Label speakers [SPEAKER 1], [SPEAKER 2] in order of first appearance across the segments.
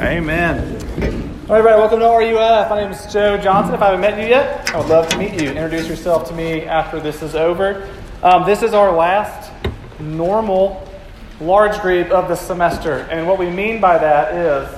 [SPEAKER 1] Amen. All right, everybody, welcome to RUF. My name is Joe Johnson. If I haven't met you yet, I would love to meet you. Introduce yourself to me after this is over. Um, this is our last normal large group of the semester. And what we mean by that is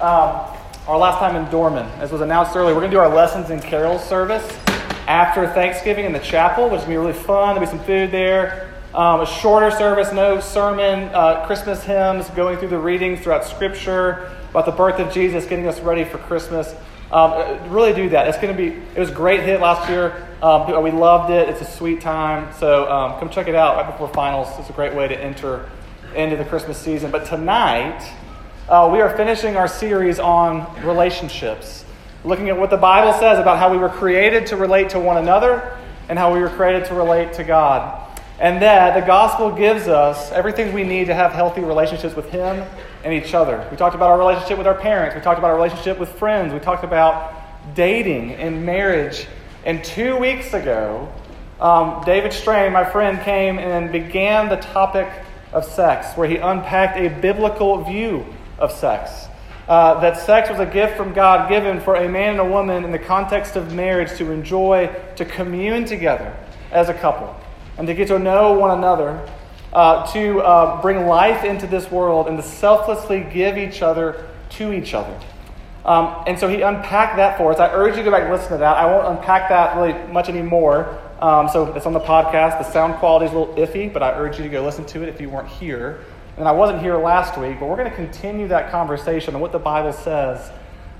[SPEAKER 1] um, our last time in Dorman. As was announced earlier, we're going to do our lessons in carol service after Thanksgiving in the chapel, which is going to be really fun. There'll be some food there. Um, a shorter service, no sermon, uh, Christmas hymns, going through the readings throughout Scripture about the birth of Jesus, getting us ready for Christmas. Um, uh, really do that. It's going to be. It was a great hit last year. Um, we loved it. It's a sweet time. So um, come check it out right before finals. It's a great way to enter into the Christmas season. But tonight, uh, we are finishing our series on relationships, looking at what the Bible says about how we were created to relate to one another and how we were created to relate to God and that the gospel gives us everything we need to have healthy relationships with Him and each other. We talked about our relationship with our parents, we talked about our relationship with friends, we talked about dating and marriage. And two weeks ago, um, David Strain, my friend, came and began the topic of sex, where he unpacked a biblical view of sex. Uh, that sex was a gift from God given for a man and a woman in the context of marriage to enjoy, to commune together as a couple and to get to know one another, uh, to uh, bring life into this world, and to selflessly give each other to each other. Um, and so he unpacked that for us. I urge you to go back and listen to that. I won't unpack that really much anymore. Um, so it's on the podcast. The sound quality is a little iffy, but I urge you to go listen to it if you weren't here. And I wasn't here last week, but we're going to continue that conversation on what the Bible says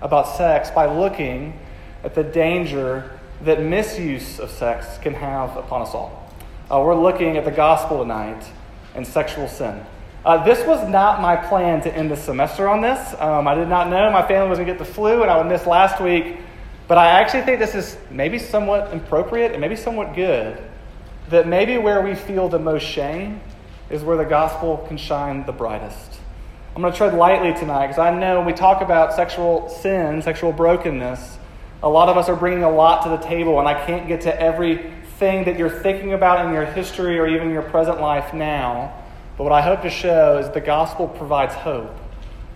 [SPEAKER 1] about sex by looking at the danger that misuse of sex can have upon us all. Uh, we're looking at the gospel tonight and sexual sin. Uh, this was not my plan to end the semester on this. Um, I did not know my family was going to get the flu and I would miss last week. But I actually think this is maybe somewhat appropriate and maybe somewhat good. That maybe where we feel the most shame is where the gospel can shine the brightest. I'm going to tread lightly tonight because I know when we talk about sexual sin, sexual brokenness, a lot of us are bringing a lot to the table, and I can't get to every thing that you're thinking about in your history or even your present life now. But what I hope to show is the gospel provides hope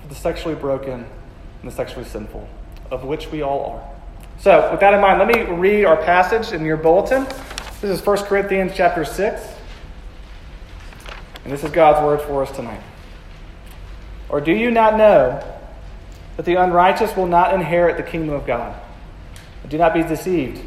[SPEAKER 1] for the sexually broken and the sexually sinful, of which we all are. So, with that in mind, let me read our passage in your bulletin. This is 1 Corinthians chapter 6. And this is God's word for us tonight. Or do you not know that the unrighteous will not inherit the kingdom of God? Do not be deceived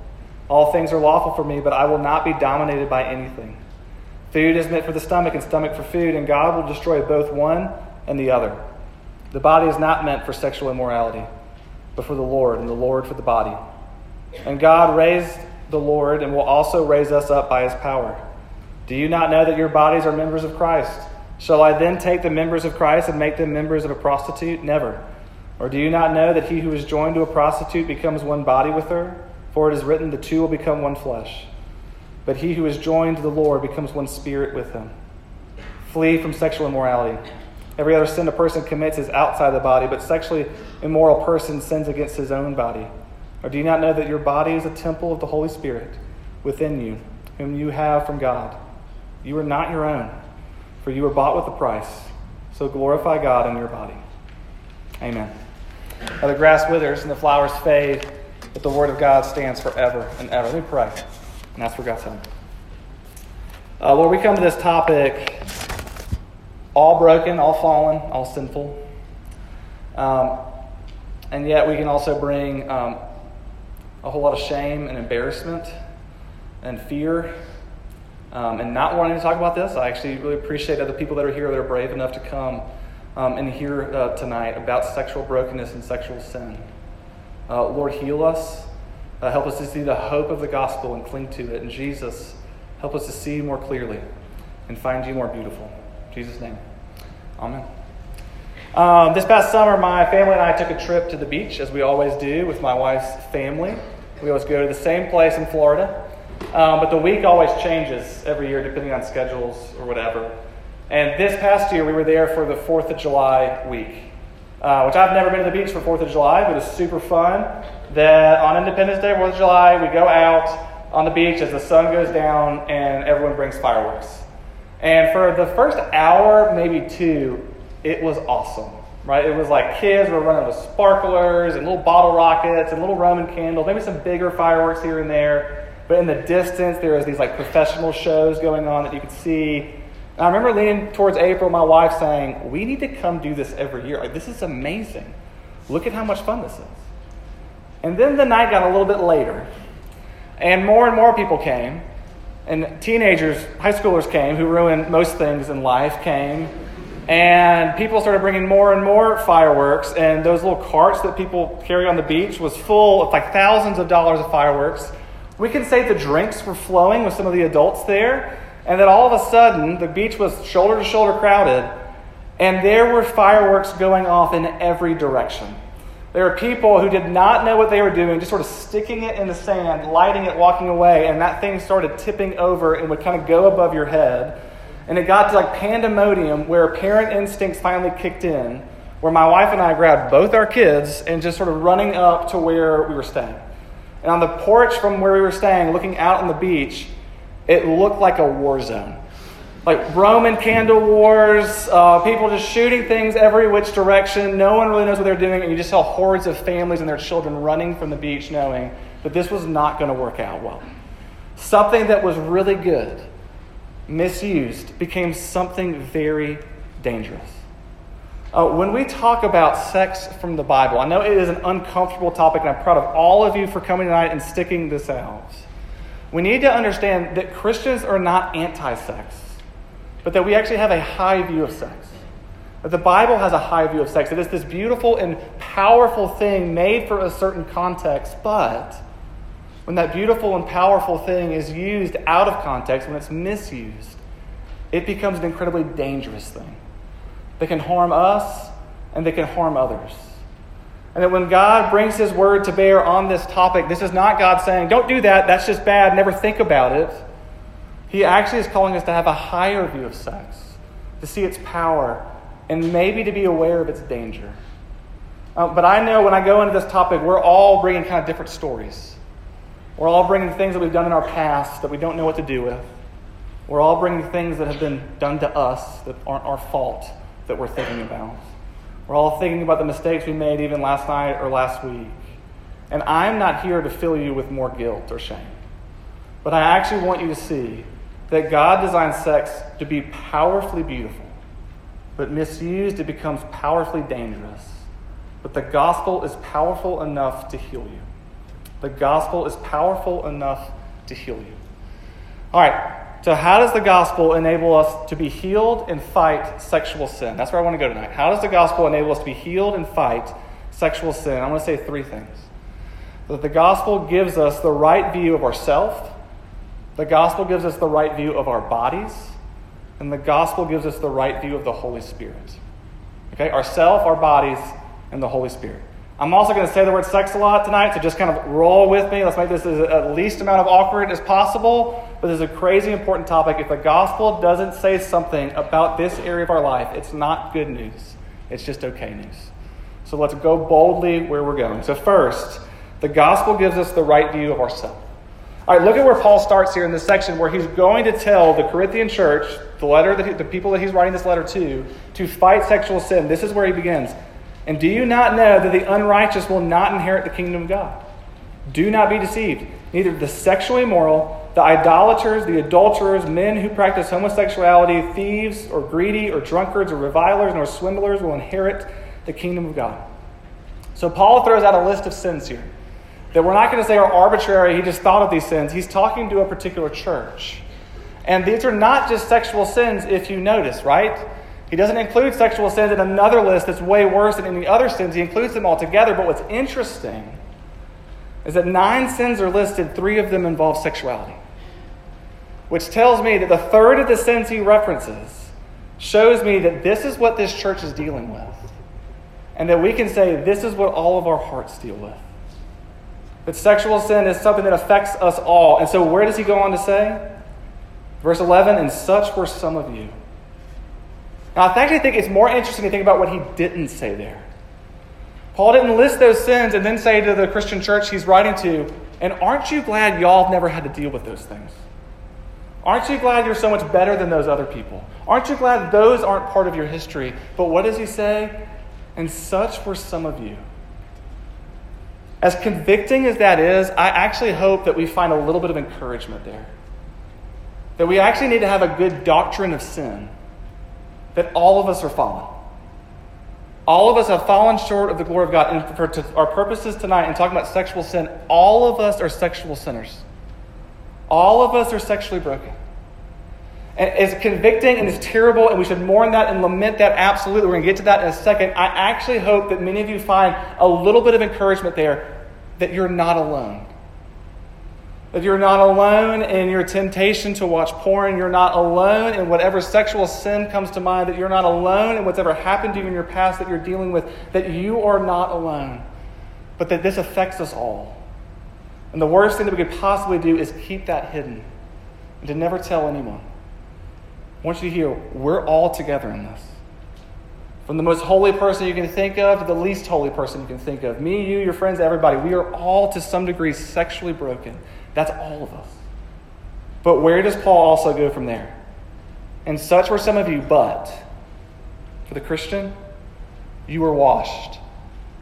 [SPEAKER 1] All things are lawful for me, but I will not be dominated by anything. Food is meant for the stomach, and stomach for food, and God will destroy both one and the other. The body is not meant for sexual immorality, but for the Lord, and the Lord for the body. And God raised the Lord and will also raise us up by his power. Do you not know that your bodies are members of Christ? Shall I then take the members of Christ and make them members of a prostitute? Never. Or do you not know that he who is joined to a prostitute becomes one body with her? For it is written, The two will become one flesh. But he who is joined to the Lord becomes one spirit with him. Flee from sexual immorality. Every other sin a person commits is outside the body, but sexually immoral person sins against his own body. Or do you not know that your body is a temple of the Holy Spirit within you, whom you have from God? You are not your own, for you were bought with a price. So glorify God in your body. Amen. Now the grass withers and the flowers fade but the Word of God stands forever and ever. Let me pray and that's for God's help. Uh, Lord, we come to this topic all broken, all fallen, all sinful. Um, and yet we can also bring um, a whole lot of shame and embarrassment and fear um, and not wanting to talk about this. I actually really appreciate other people that are here that are brave enough to come um, and hear uh, tonight about sexual brokenness and sexual sin. Uh, Lord, heal us. Uh, help us to see the hope of the gospel and cling to it. And Jesus, help us to see more clearly and find you more beautiful. In Jesus' name. Amen. Um, this past summer, my family and I took a trip to the beach, as we always do with my wife's family. We always go to the same place in Florida, um, but the week always changes every year depending on schedules or whatever. And this past year, we were there for the 4th of July week, uh, which I've never been to the beach for 4th of July, but it's super fun. That on Independence Day, 4th of July, we go out on the beach as the sun goes down and everyone brings fireworks. And for the first hour, maybe two, it was awesome, right? It was like kids were running with sparklers and little bottle rockets and little Roman candles, maybe some bigger fireworks here and there. But in the distance, there was these like professional shows going on that you could see. And I remember leaning towards April, my wife, saying, "We need to come do this every year. Like this is amazing. Look at how much fun this is." And then the night got a little bit later, and more and more people came, and teenagers, high schoolers came who ruin most things in life came and people started bringing more and more fireworks, and those little carts that people carry on the beach was full of like thousands of dollars of fireworks. We can say the drinks were flowing with some of the adults there, and that all of a sudden the beach was shoulder to shoulder crowded, and there were fireworks going off in every direction. There were people who did not know what they were doing, just sort of sticking it in the sand, lighting it, walking away, and that thing started tipping over and would kind of go above your head. And it got to like pandemonium where parent instincts finally kicked in, where my wife and I grabbed both our kids and just sort of running up to where we were staying. And on the porch from where we were staying, looking out on the beach, it looked like a war zone. Like Roman candle wars, uh, people just shooting things every which direction. No one really knows what they're doing. And you just saw hordes of families and their children running from the beach knowing that this was not going to work out well. Something that was really good misused, became something very dangerous. Uh, when we talk about sex from the Bible, I know it is an uncomfortable topic, and I'm proud of all of you for coming tonight and sticking this out. We need to understand that Christians are not anti sex, but that we actually have a high view of sex. That the Bible has a high view of sex. It is this beautiful and powerful thing made for a certain context, but when that beautiful and powerful thing is used out of context, when it's misused, it becomes an incredibly dangerous thing that can harm us and that can harm others. And that when God brings His word to bear on this topic, this is not God saying, don't do that, that's just bad, never think about it. He actually is calling us to have a higher view of sex, to see its power, and maybe to be aware of its danger. Uh, but I know when I go into this topic, we're all bringing kind of different stories. We're all bringing things that we've done in our past that we don't know what to do with. We're all bringing things that have been done to us that aren't our fault that we're thinking about. We're all thinking about the mistakes we made even last night or last week. And I'm not here to fill you with more guilt or shame. But I actually want you to see that God designed sex to be powerfully beautiful, but misused, it becomes powerfully dangerous. But the gospel is powerful enough to heal you. The gospel is powerful enough to heal you. All right, so how does the gospel enable us to be healed and fight sexual sin? That's where I want to go tonight. How does the gospel enable us to be healed and fight sexual sin? I want to say three things. That the gospel gives us the right view of ourself, the gospel gives us the right view of our bodies, and the gospel gives us the right view of the Holy Spirit. Okay, ourself, our bodies, and the Holy Spirit. I'm also going to say the word sex a lot tonight, so just kind of roll with me. Let's make this as uh, least amount of awkward as possible. But this is a crazy important topic. If the gospel doesn't say something about this area of our life, it's not good news. It's just okay news. So let's go boldly where we're going. So, first, the gospel gives us the right view of ourselves. All right, look at where Paul starts here in this section where he's going to tell the Corinthian church, the letter that he, the people that he's writing this letter to, to fight sexual sin. This is where he begins. And do you not know that the unrighteous will not inherit the kingdom of God? Do not be deceived. Neither the sexually immoral, the idolaters, the adulterers, men who practice homosexuality, thieves, or greedy, or drunkards, or revilers, nor swindlers will inherit the kingdom of God. So Paul throws out a list of sins here that we're not going to say are arbitrary. He just thought of these sins. He's talking to a particular church. And these are not just sexual sins, if you notice, right? He doesn't include sexual sins in another list that's way worse than any other sins. He includes them all together. But what's interesting is that nine sins are listed, three of them involve sexuality, which tells me that the third of the sins he references shows me that this is what this church is dealing with. and that we can say, this is what all of our hearts deal with. That sexual sin is something that affects us all. And so, where does he go on to say? Verse 11, and such were some of you. Now, I actually think it's more interesting to think about what he didn't say there. Paul didn't list those sins and then say to the Christian church he's writing to, and aren't you glad y'all have never had to deal with those things? Aren't you glad you're so much better than those other people? Aren't you glad those aren't part of your history? But what does he say? And such were some of you. As convicting as that is, I actually hope that we find a little bit of encouragement there. That we actually need to have a good doctrine of sin. That all of us are fallen. All of us have fallen short of the glory of God. And for our purposes tonight, in talking about sexual sin, all of us are sexual sinners. All of us are sexually broken. And it's convicting and it's terrible, and we should mourn that and lament that absolutely. We're going to get to that in a second. I actually hope that many of you find a little bit of encouragement there that you're not alone. That you're not alone in your temptation to watch porn. You're not alone in whatever sexual sin comes to mind. That you're not alone in what's ever happened to you in your past that you're dealing with. That you are not alone. But that this affects us all. And the worst thing that we could possibly do is keep that hidden and to never tell anyone. I want you to hear we're all together in this. From the most holy person you can think of to the least holy person you can think of. Me, you, your friends, everybody. We are all to some degree sexually broken. That's all of us. But where does Paul also go from there? And such were some of you, but for the Christian, you were washed.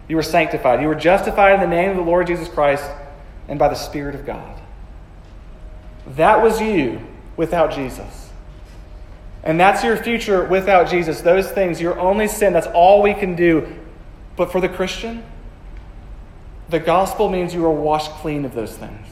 [SPEAKER 1] You were sanctified. You were justified in the name of the Lord Jesus Christ and by the Spirit of God. That was you without Jesus. And that's your future without Jesus. Those things, your only sin, that's all we can do. But for the Christian, the gospel means you are washed clean of those things.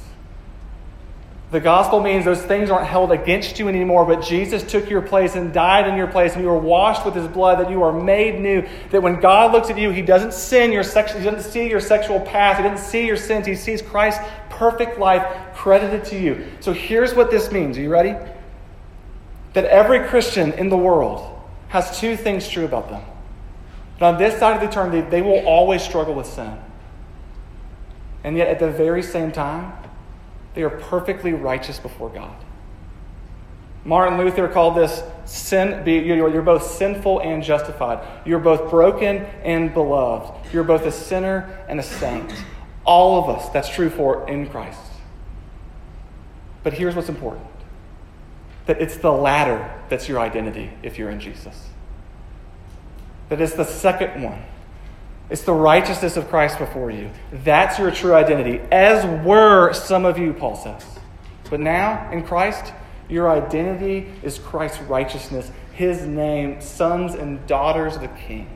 [SPEAKER 1] The gospel means those things aren't held against you anymore, but Jesus took your place and died in your place, and you were washed with his blood, that you are made new. That when God looks at you, he doesn't sin your sexual, he doesn't see your sexual past, he doesn't see your sins, he sees Christ's perfect life credited to you. So here's what this means. Are you ready? That every Christian in the world has two things true about them. That on this side of eternity, they will always struggle with sin. And yet at the very same time, they are perfectly righteous before God. Martin Luther called this sin, you're both sinful and justified. You're both broken and beloved. You're both a sinner and a saint. All of us, that's true for in Christ. But here's what's important that it's the latter that's your identity if you're in Jesus. That it's the second one it's the righteousness of Christ before you. That's your true identity, as were some of you, Paul says. But now, in Christ, your identity is Christ's righteousness, his name, sons and daughters of the King.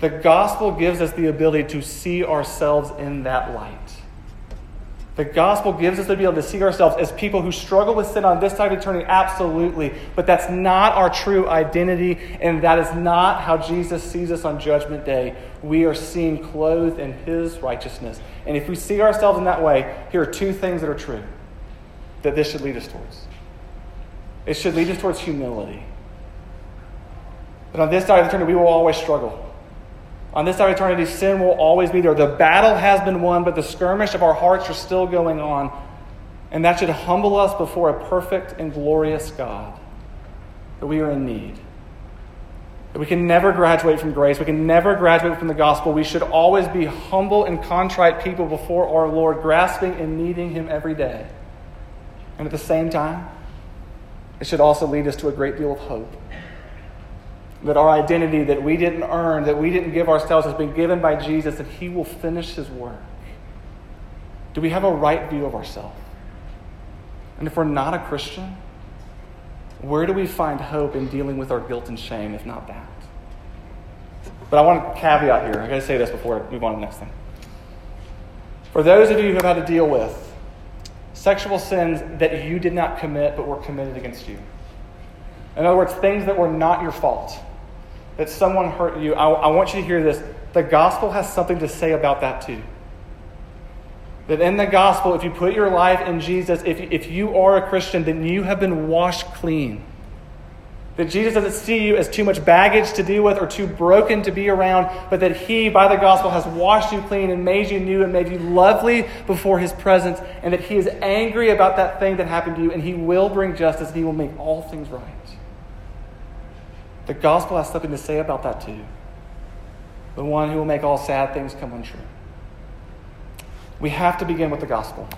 [SPEAKER 1] The gospel gives us the ability to see ourselves in that light. The gospel gives us the ability to see ourselves as people who struggle with sin on this side of eternity, absolutely. But that's not our true identity, and that is not how Jesus sees us on Judgment Day. We are seen clothed in His righteousness. And if we see ourselves in that way, here are two things that are true that this should lead us towards. It should lead us towards humility. But on this side of eternity, we will always struggle. On this side of eternity, sin will always be there. The battle has been won, but the skirmish of our hearts are still going on. And that should humble us before a perfect and glorious God. That we are in need. That we can never graduate from grace. We can never graduate from the gospel. We should always be humble and contrite people before our Lord, grasping and needing Him every day. And at the same time, it should also lead us to a great deal of hope that our identity that we didn't earn, that we didn't give ourselves, has been given by Jesus, and He will finish His work? Do we have a right view of ourselves? And if we're not a Christian, where do we find hope in dealing with our guilt and shame, if not that? But I want to caveat here. I got to say this before I move on to the next thing. For those of you who have had to deal with sexual sins that you did not commit but were committed against you, in other words, things that were not your fault, that someone hurt you, I, I want you to hear this. The gospel has something to say about that too. That in the gospel, if you put your life in Jesus, if, if you are a Christian, then you have been washed clean. That Jesus doesn't see you as too much baggage to deal with or too broken to be around, but that He, by the gospel, has washed you clean and made you new and made you lovely before His presence, and that He is angry about that thing that happened to you, and He will bring justice and He will make all things right. The gospel has something to say about that too. The one who will make all sad things come untrue. We have to begin with the gospel.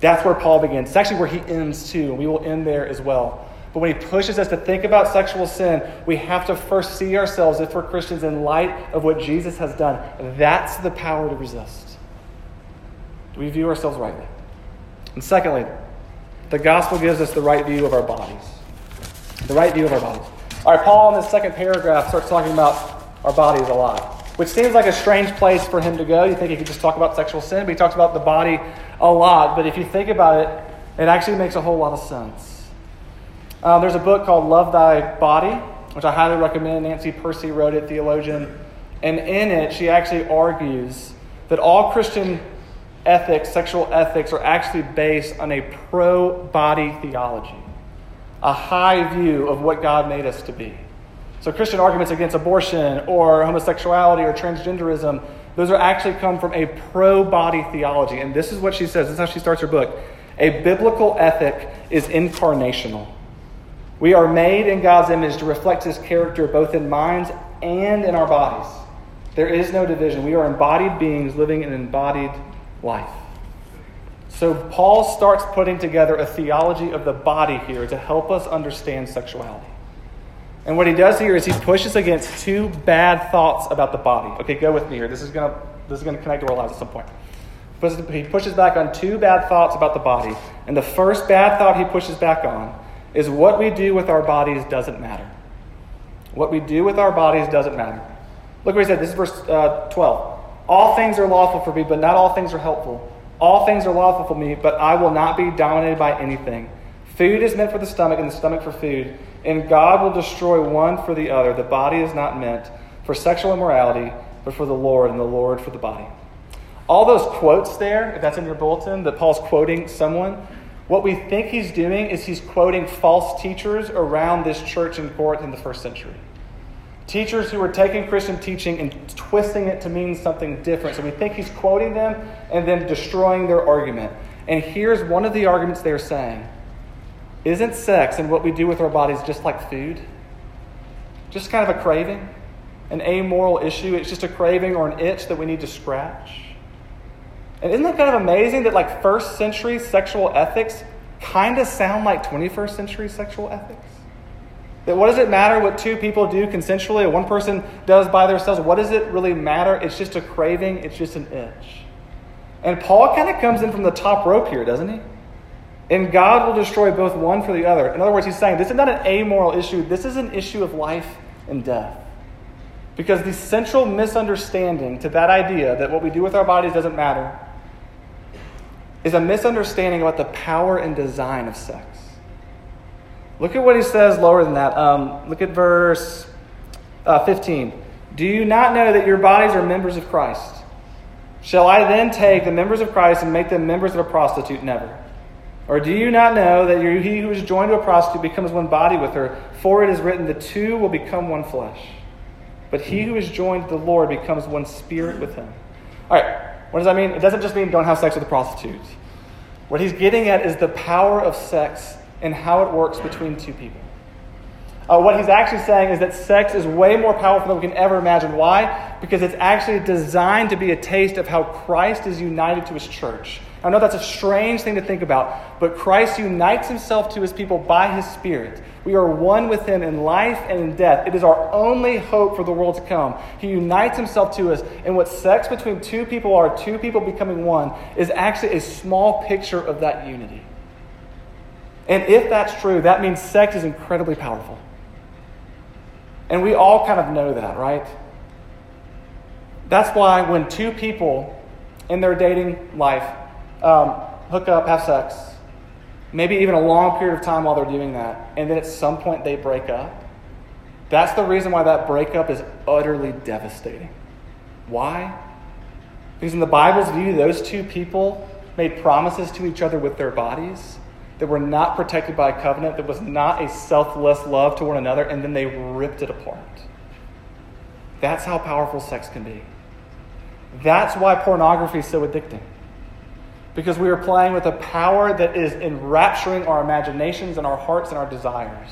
[SPEAKER 1] That's where Paul begins. It's actually where he ends too, and we will end there as well. But when he pushes us to think about sexual sin, we have to first see ourselves, if we're Christians, in light of what Jesus has done. That's the power to resist. Do we view ourselves rightly? And secondly, the gospel gives us the right view of our bodies. The right view of our bodies. All right, Paul in this second paragraph starts talking about our bodies a lot, which seems like a strange place for him to go. You think he could just talk about sexual sin, but he talks about the body a lot. But if you think about it, it actually makes a whole lot of sense. Uh, there's a book called Love Thy Body, which I highly recommend. Nancy Pearcey wrote it, theologian. And in it, she actually argues that all Christian ethics, sexual ethics, are actually based on a pro body theology, a high view of what God made us to be. So, Christian arguments against abortion or homosexuality or transgenderism, those are actually come from a pro body theology. And this is what she says. This is how she starts her book. A biblical ethic is incarnational. We are made in God's image to reflect His character both in minds and in our bodies. There is no division. We are embodied beings living an embodied life. So, Paul starts putting together a theology of the body here to help us understand sexuality. And what he does here is he pushes against two bad thoughts about the body. Okay, go with me here. This is going to, this is going to connect to our lives at some point. He pushes back on two bad thoughts about the body. And the first bad thought he pushes back on is what we do with our bodies doesn't matter. What we do with our bodies doesn't matter. Look what he said. This is verse uh, 12. All things are lawful for me, but not all things are helpful. All things are lawful for me, but I will not be dominated by anything. Food is meant for the stomach, and the stomach for food. And God will destroy one for the other. The body is not meant for sexual immorality, but for the Lord, and the Lord for the body. All those quotes there, if that's in your bulletin, that Paul's quoting someone, what we think he's doing is he's quoting false teachers around this church in Corinth in the first century. Teachers who were taking Christian teaching and twisting it to mean something different. So we think he's quoting them and then destroying their argument. And here's one of the arguments they're saying Isn't sex and what we do with our bodies just like food? Just kind of a craving? An amoral issue? It's just a craving or an itch that we need to scratch? And isn't that kind of amazing that like first century sexual ethics kind of sound like 21st century sexual ethics? That what does it matter what two people do consensually or one person does by themselves? What does it really matter? It's just a craving, it's just an itch. And Paul kind of comes in from the top rope here, doesn't he? And God will destroy both one for the other. In other words, he's saying this is not an amoral issue, this is an issue of life and death. Because the central misunderstanding to that idea that what we do with our bodies doesn't matter is a misunderstanding about the power and design of sex. Look at what he says lower than that. Um, look at verse uh, 15. Do you not know that your bodies are members of Christ? Shall I then take the members of Christ and make them members of a prostitute? Never. Or do you not know that he who is joined to a prostitute becomes one body with her? For it is written, the two will become one flesh. But he who is joined to the Lord becomes one spirit with him. All right, what does that mean? It doesn't just mean don't have sex with a prostitute. What he's getting at is the power of sex and how it works between two people. Uh, what he's actually saying is that sex is way more powerful than we can ever imagine. Why? Because it's actually designed to be a taste of how Christ is united to his church. I know that's a strange thing to think about, but Christ unites himself to his people by his Spirit. We are one with him in life and in death. It is our only hope for the world to come. He unites himself to us, and what sex between two people are, two people becoming one, is actually a small picture of that unity. And if that's true, that means sex is incredibly powerful. And we all kind of know that, right? That's why when two people in their dating life um, hook up, have sex, maybe even a long period of time while they're doing that, and then at some point they break up. That's the reason why that breakup is utterly devastating. Why? Because in the Bible's view, those two people made promises to each other with their bodies that were not protected by a covenant, that was not a selfless love to one another, and then they ripped it apart. That's how powerful sex can be. That's why pornography is so addicting. Because we are playing with a power that is enrapturing our imaginations and our hearts and our desires.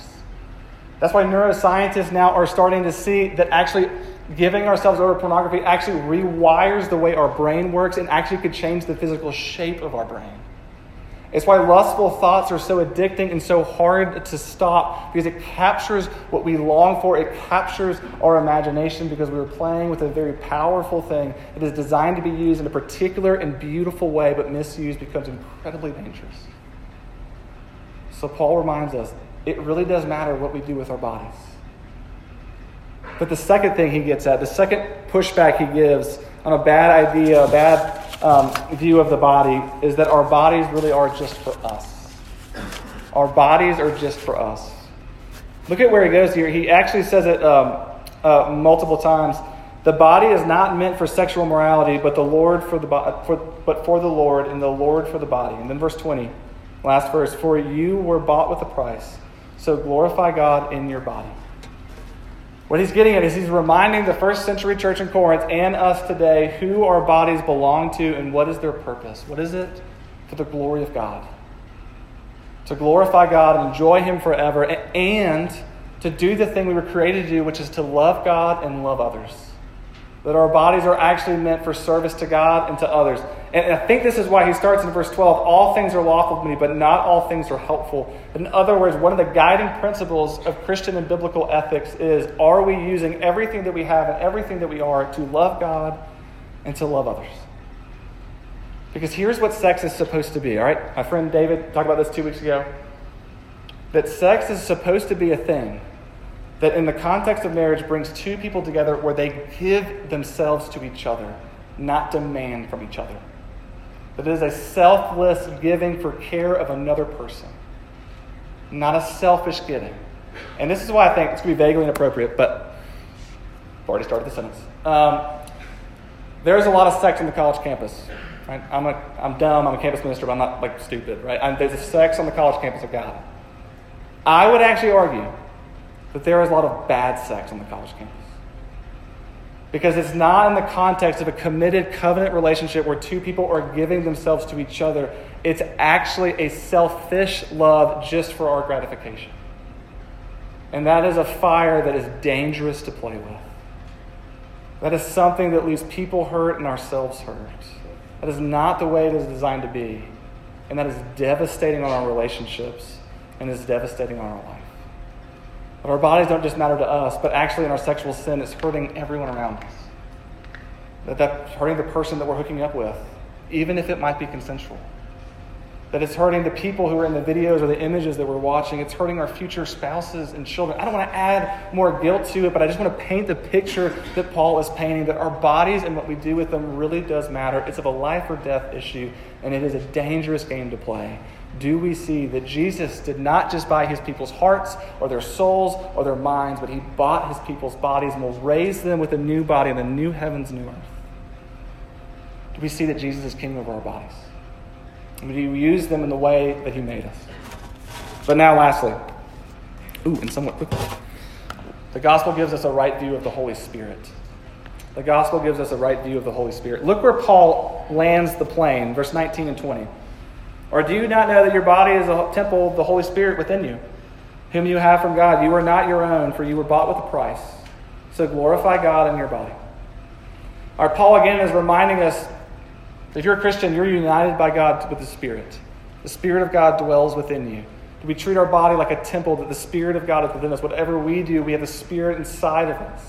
[SPEAKER 1] That's why neuroscientists now are starting to see that actually giving ourselves over to pornography actually rewires the way our brain works and actually could change the physical shape of our brain. It's why lustful thoughts are so addicting and so hard to stop because it captures what we long for. It captures our imagination because we are playing with a very powerful thing that is designed to be used in a particular and beautiful way, but misused becomes incredibly dangerous. So Paul reminds us it really does matter what we do with our bodies. But the second thing he gets at, the second pushback he gives on a bad idea, a bad um, view of the body, is that our bodies really are just for us. Our bodies are just for us. Look at where he goes here. He actually says it um, uh, multiple times. The body is not meant for sexual morality, but the Lord for the bo- for, but for the Lord, and the Lord for the body. And then verse twenty, last verse: For you were bought with a price, so glorify God in your body. What he's getting at is he's reminding the first century church in Corinth and us today who our bodies belong to and what is their purpose. What is it? For the glory of God. To glorify God and enjoy Him forever, and to do the thing we were created to do, which is to love God and love others. That our bodies are actually meant for service to God and to others. And I think this is why he starts in verse 12 all things are lawful to me, but not all things are helpful. In other words, one of the guiding principles of Christian and biblical ethics is are we using everything that we have and everything that we are to love God and to love others? Because here's what sex is supposed to be, all right? My friend David talked about this two weeks ago. That sex is supposed to be a thing that, in the context of marriage, brings two people together where they give themselves to each other, not demand from each other. That it is a selfless giving for care of another person, not a selfish giving. And this is why I think it's going to be vaguely inappropriate, but I've already started the sentence. Um, there's a lot of sex on the college campus. Right? I'm, a, I'm dumb, I'm a campus minister, but I'm not like stupid, right? I'm, there's a sex on the college campus, of God. I would actually argue that there is a lot of bad sex on the college campus. Because it's not in the context of a committed covenant relationship where two people are giving themselves to each other. It's actually a selfish love just for our gratification. And that is a fire that is dangerous to play with. That is something that leaves people hurt and ourselves hurt. That is not the way it is designed to be. And that is devastating on our relationships and is devastating on our life. But our bodies don't just matter to us, but actually in our sexual sin, it's hurting everyone around us. That that's hurting the person that we're hooking up with, even if it might be consensual. That it's hurting the people who are in the videos or the images that we're watching. It's hurting our future spouses and children. I don't want to add more guilt to it, but I just want to paint the picture that Paul is painting that our bodies and what we do with them really does matter. It's of a life or death issue, and it is a dangerous game to play do we see that Jesus did not just buy his people's hearts or their souls or their minds, but he bought his people's bodies and will raise them with a new body in the new heavens, new earth? Do we see that Jesus is king over our bodies? And do we use them in the way that he made us? But now, lastly, ooh, and somewhat quickly, the gospel gives us a right view of the Holy Spirit. The gospel gives us a right view of the Holy Spirit. Look where Paul lands the plane, verse 19 and 20. Or do you not know that your body is a temple of the Holy Spirit within you, whom you have from God? You are not your own, for you were bought with a price. So glorify God in your body. Our Paul again is reminding us if you're a Christian, you're united by God with the Spirit. The Spirit of God dwells within you. Do We treat our body like a temple that the Spirit of God is within us. Whatever we do, we have the Spirit inside of us.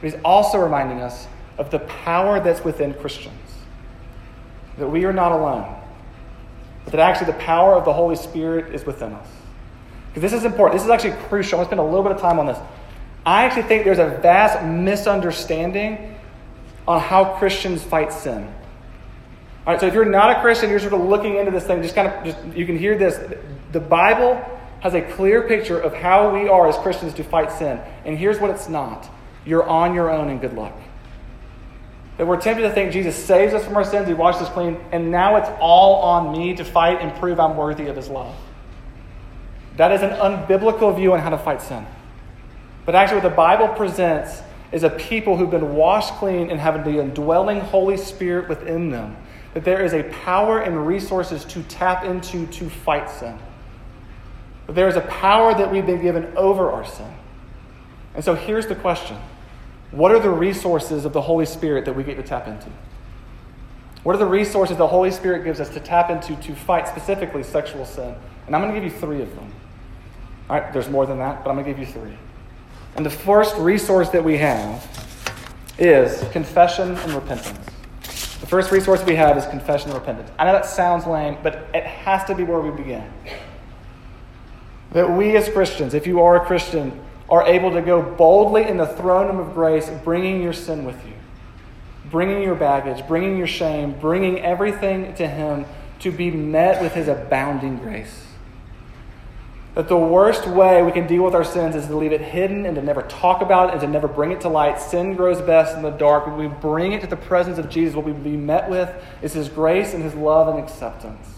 [SPEAKER 1] But he's also reminding us of the power that's within Christians. That we are not alone that actually the power of the Holy Spirit is within us. Because this is important. This is actually crucial. I'm going to spend a little bit of time on this. I actually think there's a vast misunderstanding on how Christians fight sin. All right, so if you're not a Christian, you're sort of looking into this thing, just kind of, just, you can hear this. The Bible has a clear picture of how we are as Christians to fight sin. And here's what it's not you're on your own and good luck. That we're tempted to think Jesus saves us from our sins, He washes us clean, and now it's all on me to fight and prove I'm worthy of His love. That is an unbiblical view on how to fight sin. But actually, what the Bible presents is a people who've been washed clean and have the indwelling Holy Spirit within them. That there is a power and resources to tap into to fight sin. But there is a power that we've been given over our sin. And so here's the question What are the resources of the Holy Spirit that we get to tap into? What are the resources the Holy Spirit gives us to tap into to fight specifically sexual sin? And I'm going to give you three of them. All right, there's more than that, but I'm going to give you three. And the first resource that we have is confession and repentance. The first resource we have is confession and repentance. I know that sounds lame, but it has to be where we begin. That we as Christians, if you are a Christian, are able to go boldly in the throne room of grace, bringing your sin with you, bringing your baggage, bringing your shame, bringing everything to Him to be met with His abounding grace. That the worst way we can deal with our sins is to leave it hidden and to never talk about it and to never bring it to light. Sin grows best in the dark. When we bring it to the presence of Jesus, what we be met with is His grace and His love and acceptance.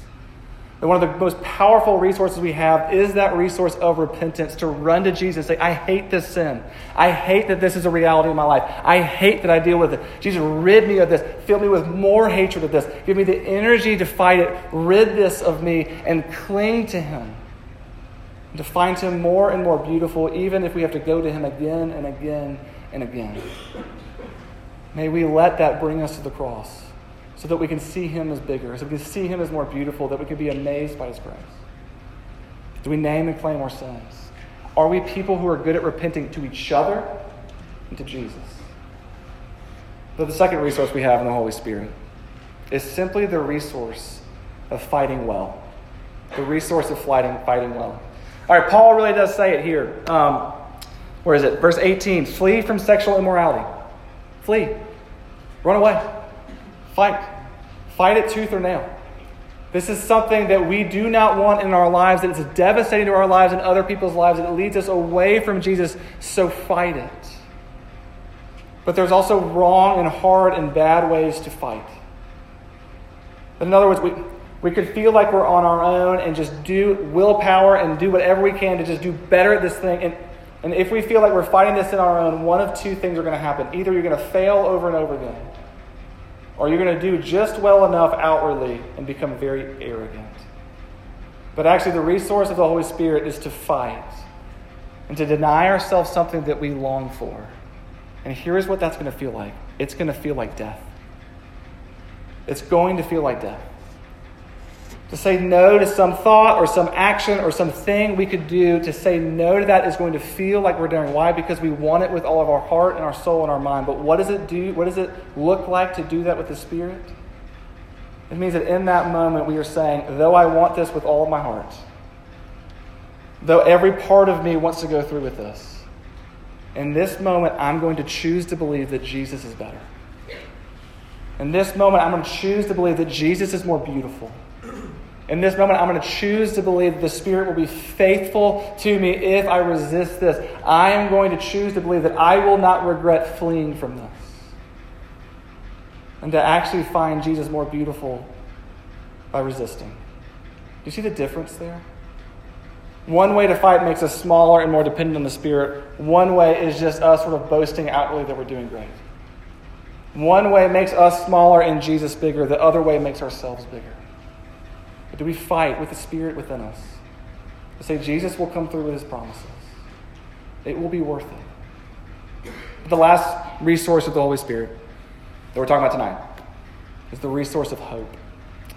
[SPEAKER 1] And one of the most powerful resources we have is that resource of repentance to run to Jesus and say, I hate this sin. I hate that this is a reality in my life. I hate that I deal with it. Jesus, rid me of this. Fill me with more hatred of this. Give me the energy to fight it. Rid this of me and cling to Him to find Him more and more beautiful, even if we have to go to Him again and again and again. May we let that bring us to the cross so that we can see Him as bigger, so we can see Him as more beautiful, that we can be amazed by His grace. Do we name and claim our sins? Are we people who are good at repenting to each other and to Jesus? But the second resource we have in the Holy Spirit is simply the resource of fighting well. The resource of fighting, fighting well. All right, Paul really does say it here. Um, where is it? Verse 18 Flee from sexual immorality. Flee. Run away. Fight. Fight it tooth or nail. This is something that we do not want in our lives, that it's devastating to our lives and other people's lives, and it leads us away from Jesus, so fight it. But there's also wrong and hard and bad ways to fight. In other words, we, we could feel like we're on our own and just do willpower and do whatever we can to just do better at this thing. And, and if we feel like we're fighting this in our own, one of two things are going to happen. Either you're going to fail over and over again, or you're going to do just well enough outwardly and become very arrogant. But actually, the resource of the Holy Spirit is to fight and to deny ourselves something that we long for. And here's what that's going to feel like it's going to feel like death. It's going to feel like death. To say no to some thought or some action or something we could do, to say no to that is going to feel like we're doing. Why? Because we want it with all of our heart and our soul and our mind. But what does it do? What does it look like to do that with the Spirit? It means that in that moment we are saying, though I want this with all of my heart, though every part of me wants to go through with this, in this moment I'm going to choose to believe that Jesus is better. In this moment I'm going to choose to believe that Jesus is more beautiful in this moment, I'm going to choose to believe that the Spirit will be faithful to me if I resist this. I am going to choose to believe that I will not regret fleeing from this. And to actually find Jesus more beautiful by resisting. Do you see the difference there? One way to fight makes us smaller and more dependent on the Spirit. One way is just us sort of boasting outwardly that we're doing great. One way makes us smaller and Jesus bigger. The other way makes ourselves bigger. Do we fight with the Spirit within us to say Jesus will come through with his promises? It will be worth it. But the last resource of the Holy Spirit that we're talking about tonight is the resource of hope.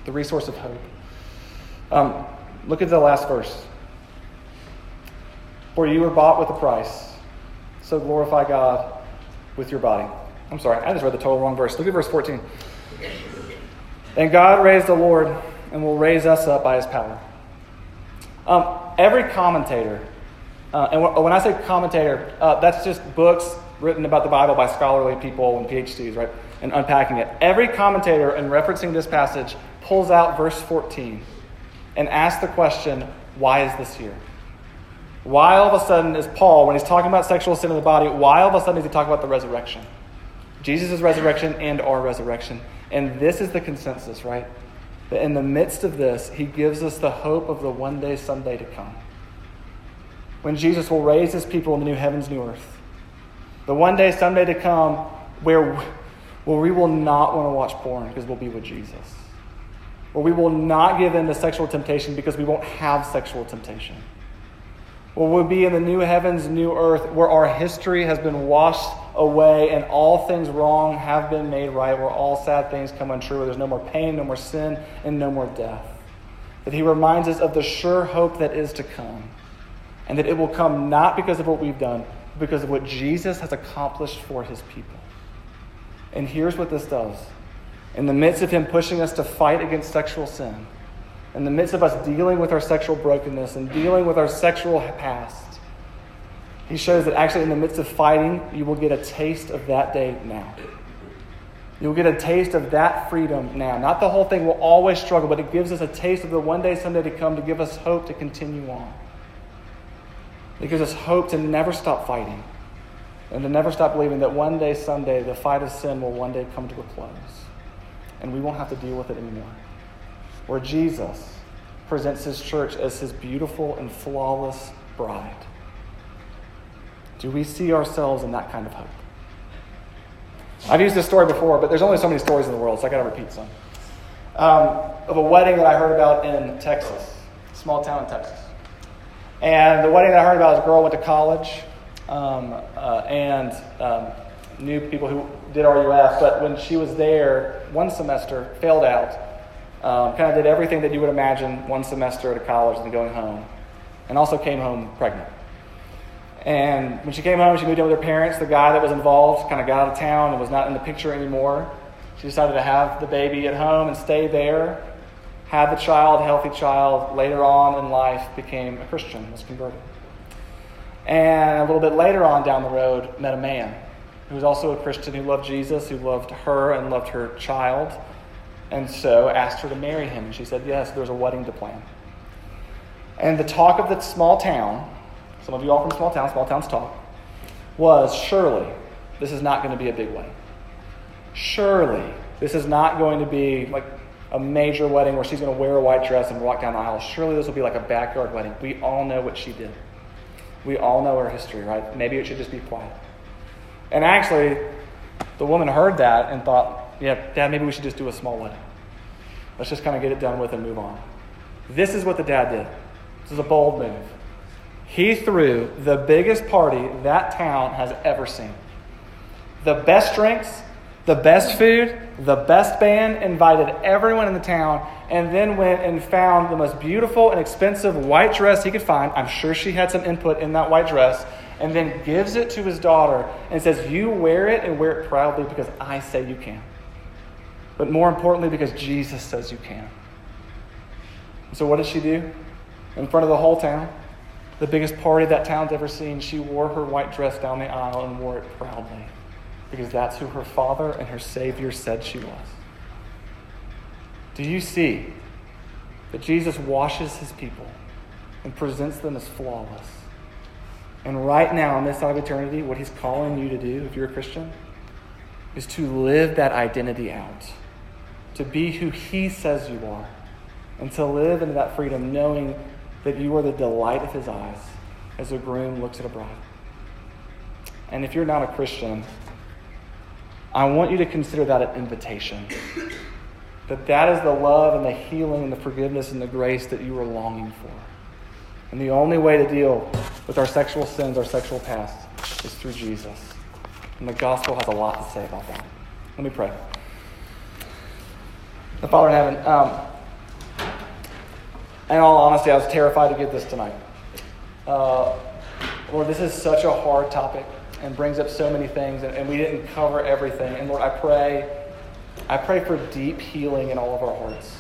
[SPEAKER 1] The resource of hope. Um, look at the last verse. For you were bought with a price, so glorify God with your body. I'm sorry, I just read the total wrong verse. Look at verse 14. And God raised the Lord and will raise us up by his power. Um, every commentator, uh, and when I say commentator, uh, that's just books written about the Bible by scholarly people and PhDs, right? And unpacking it. Every commentator, in referencing this passage, pulls out verse 14 and asks the question, why is this here? Why all of a sudden is Paul, when he's talking about sexual sin in the body, why all of a sudden does he talk about the resurrection? Jesus' resurrection and our resurrection. And this is the consensus, right? That in the midst of this, he gives us the hope of the one day, someday to come. when Jesus will raise his people in the new heavens, new earth. The one day, someday to come, where, where we will not want to watch porn because we'll be with Jesus. Where we will not give in to sexual temptation because we won't have sexual temptation. Where we'll be in the new heavens, new earth, where our history has been washed away and all things wrong have been made right, where all sad things come untrue, where there's no more pain, no more sin, and no more death. That he reminds us of the sure hope that is to come. And that it will come not because of what we've done, but because of what Jesus has accomplished for his people. And here's what this does. In the midst of him pushing us to fight against sexual sin, in the midst of us dealing with our sexual brokenness and dealing with our sexual past, he shows that actually, in the midst of fighting, you will get a taste of that day now. You'll get a taste of that freedom now. Not the whole thing will always struggle, but it gives us a taste of the one day, someday to come to give us hope to continue on. It gives us hope to never stop fighting and to never stop believing that one day, someday, the fight of sin will one day come to a close and we won't have to deal with it anymore. Where Jesus presents his church as his beautiful and flawless bride. Do we see ourselves in that kind of hope? I've used this story before, but there's only so many stories in the world, so I got to repeat some. Um, of a wedding that I heard about in Texas, small town in Texas. And the wedding that I heard about, is a girl went to college um, uh, and um, knew people who did RUF, but when she was there one semester, failed out, um, kind of did everything that you would imagine one semester at a college and then going home, and also came home pregnant. And when she came home, she moved in with her parents. The guy that was involved kind of got out of town and was not in the picture anymore. She decided to have the baby at home and stay there. Had the child, healthy child. Later on in life, became a Christian, was converted. And a little bit later on down the road, met a man who was also a Christian who loved Jesus, who loved her and loved her child. And so asked her to marry him. And she said yes, there's a wedding to plan. And the talk of the small town some of you all from small towns, small towns talk, was surely this is not going to be a big wedding. Surely this is not going to be like a major wedding where she's going to wear a white dress and walk down the aisle. Surely this will be like a backyard wedding. We all know what she did. We all know her history, right? Maybe it should just be quiet. And actually, the woman heard that and thought, yeah, Dad, maybe we should just do a small one. Let's just kind of get it done with and move on. This is what the dad did. This is a bold move. He threw the biggest party that town has ever seen. The best drinks, the best food, the best band, invited everyone in the town, and then went and found the most beautiful and expensive white dress he could find. I'm sure she had some input in that white dress, and then gives it to his daughter and says, You wear it and wear it proudly because I say you can. But more importantly, because Jesus says you can. So, what did she do in front of the whole town? the biggest party that town's ever seen, she wore her white dress down the aisle and wore it proudly because that's who her father and her Savior said she was. Do you see that Jesus washes his people and presents them as flawless? And right now, in this side of eternity, what he's calling you to do, if you're a Christian, is to live that identity out, to be who he says you are, and to live in that freedom knowing that you are the delight of his eyes as a groom looks at a bride. And if you're not a Christian, I want you to consider that an invitation. That that is the love and the healing and the forgiveness and the grace that you are longing for. And the only way to deal with our sexual sins, our sexual past, is through Jesus. And the gospel has a lot to say about that. Let me pray. The Father in heaven, um, in all honesty, I was terrified to get this tonight. Uh, Lord, this is such a hard topic and brings up so many things, and, and we didn't cover everything. And Lord, I pray, I pray for deep healing in all of our hearts.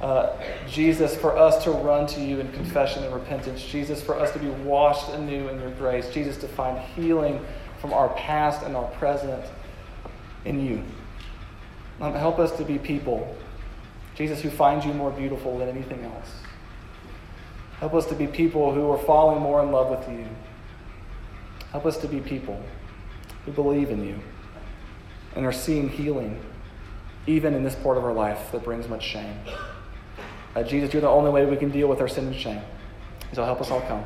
[SPEAKER 1] Uh, Jesus, for us to run to you in confession and repentance. Jesus, for us to be washed anew in your grace. Jesus, to find healing from our past and our present in you. Um, help us to be people Jesus, who finds you more beautiful than anything else. Help us to be people who are falling more in love with you. Help us to be people who believe in you and are seeing healing, even in this part of our life that brings much shame. Uh, Jesus, you're the only way we can deal with our sin and shame. So help us all come.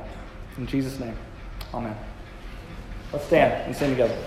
[SPEAKER 1] In Jesus' name, amen. Let's stand and sing together.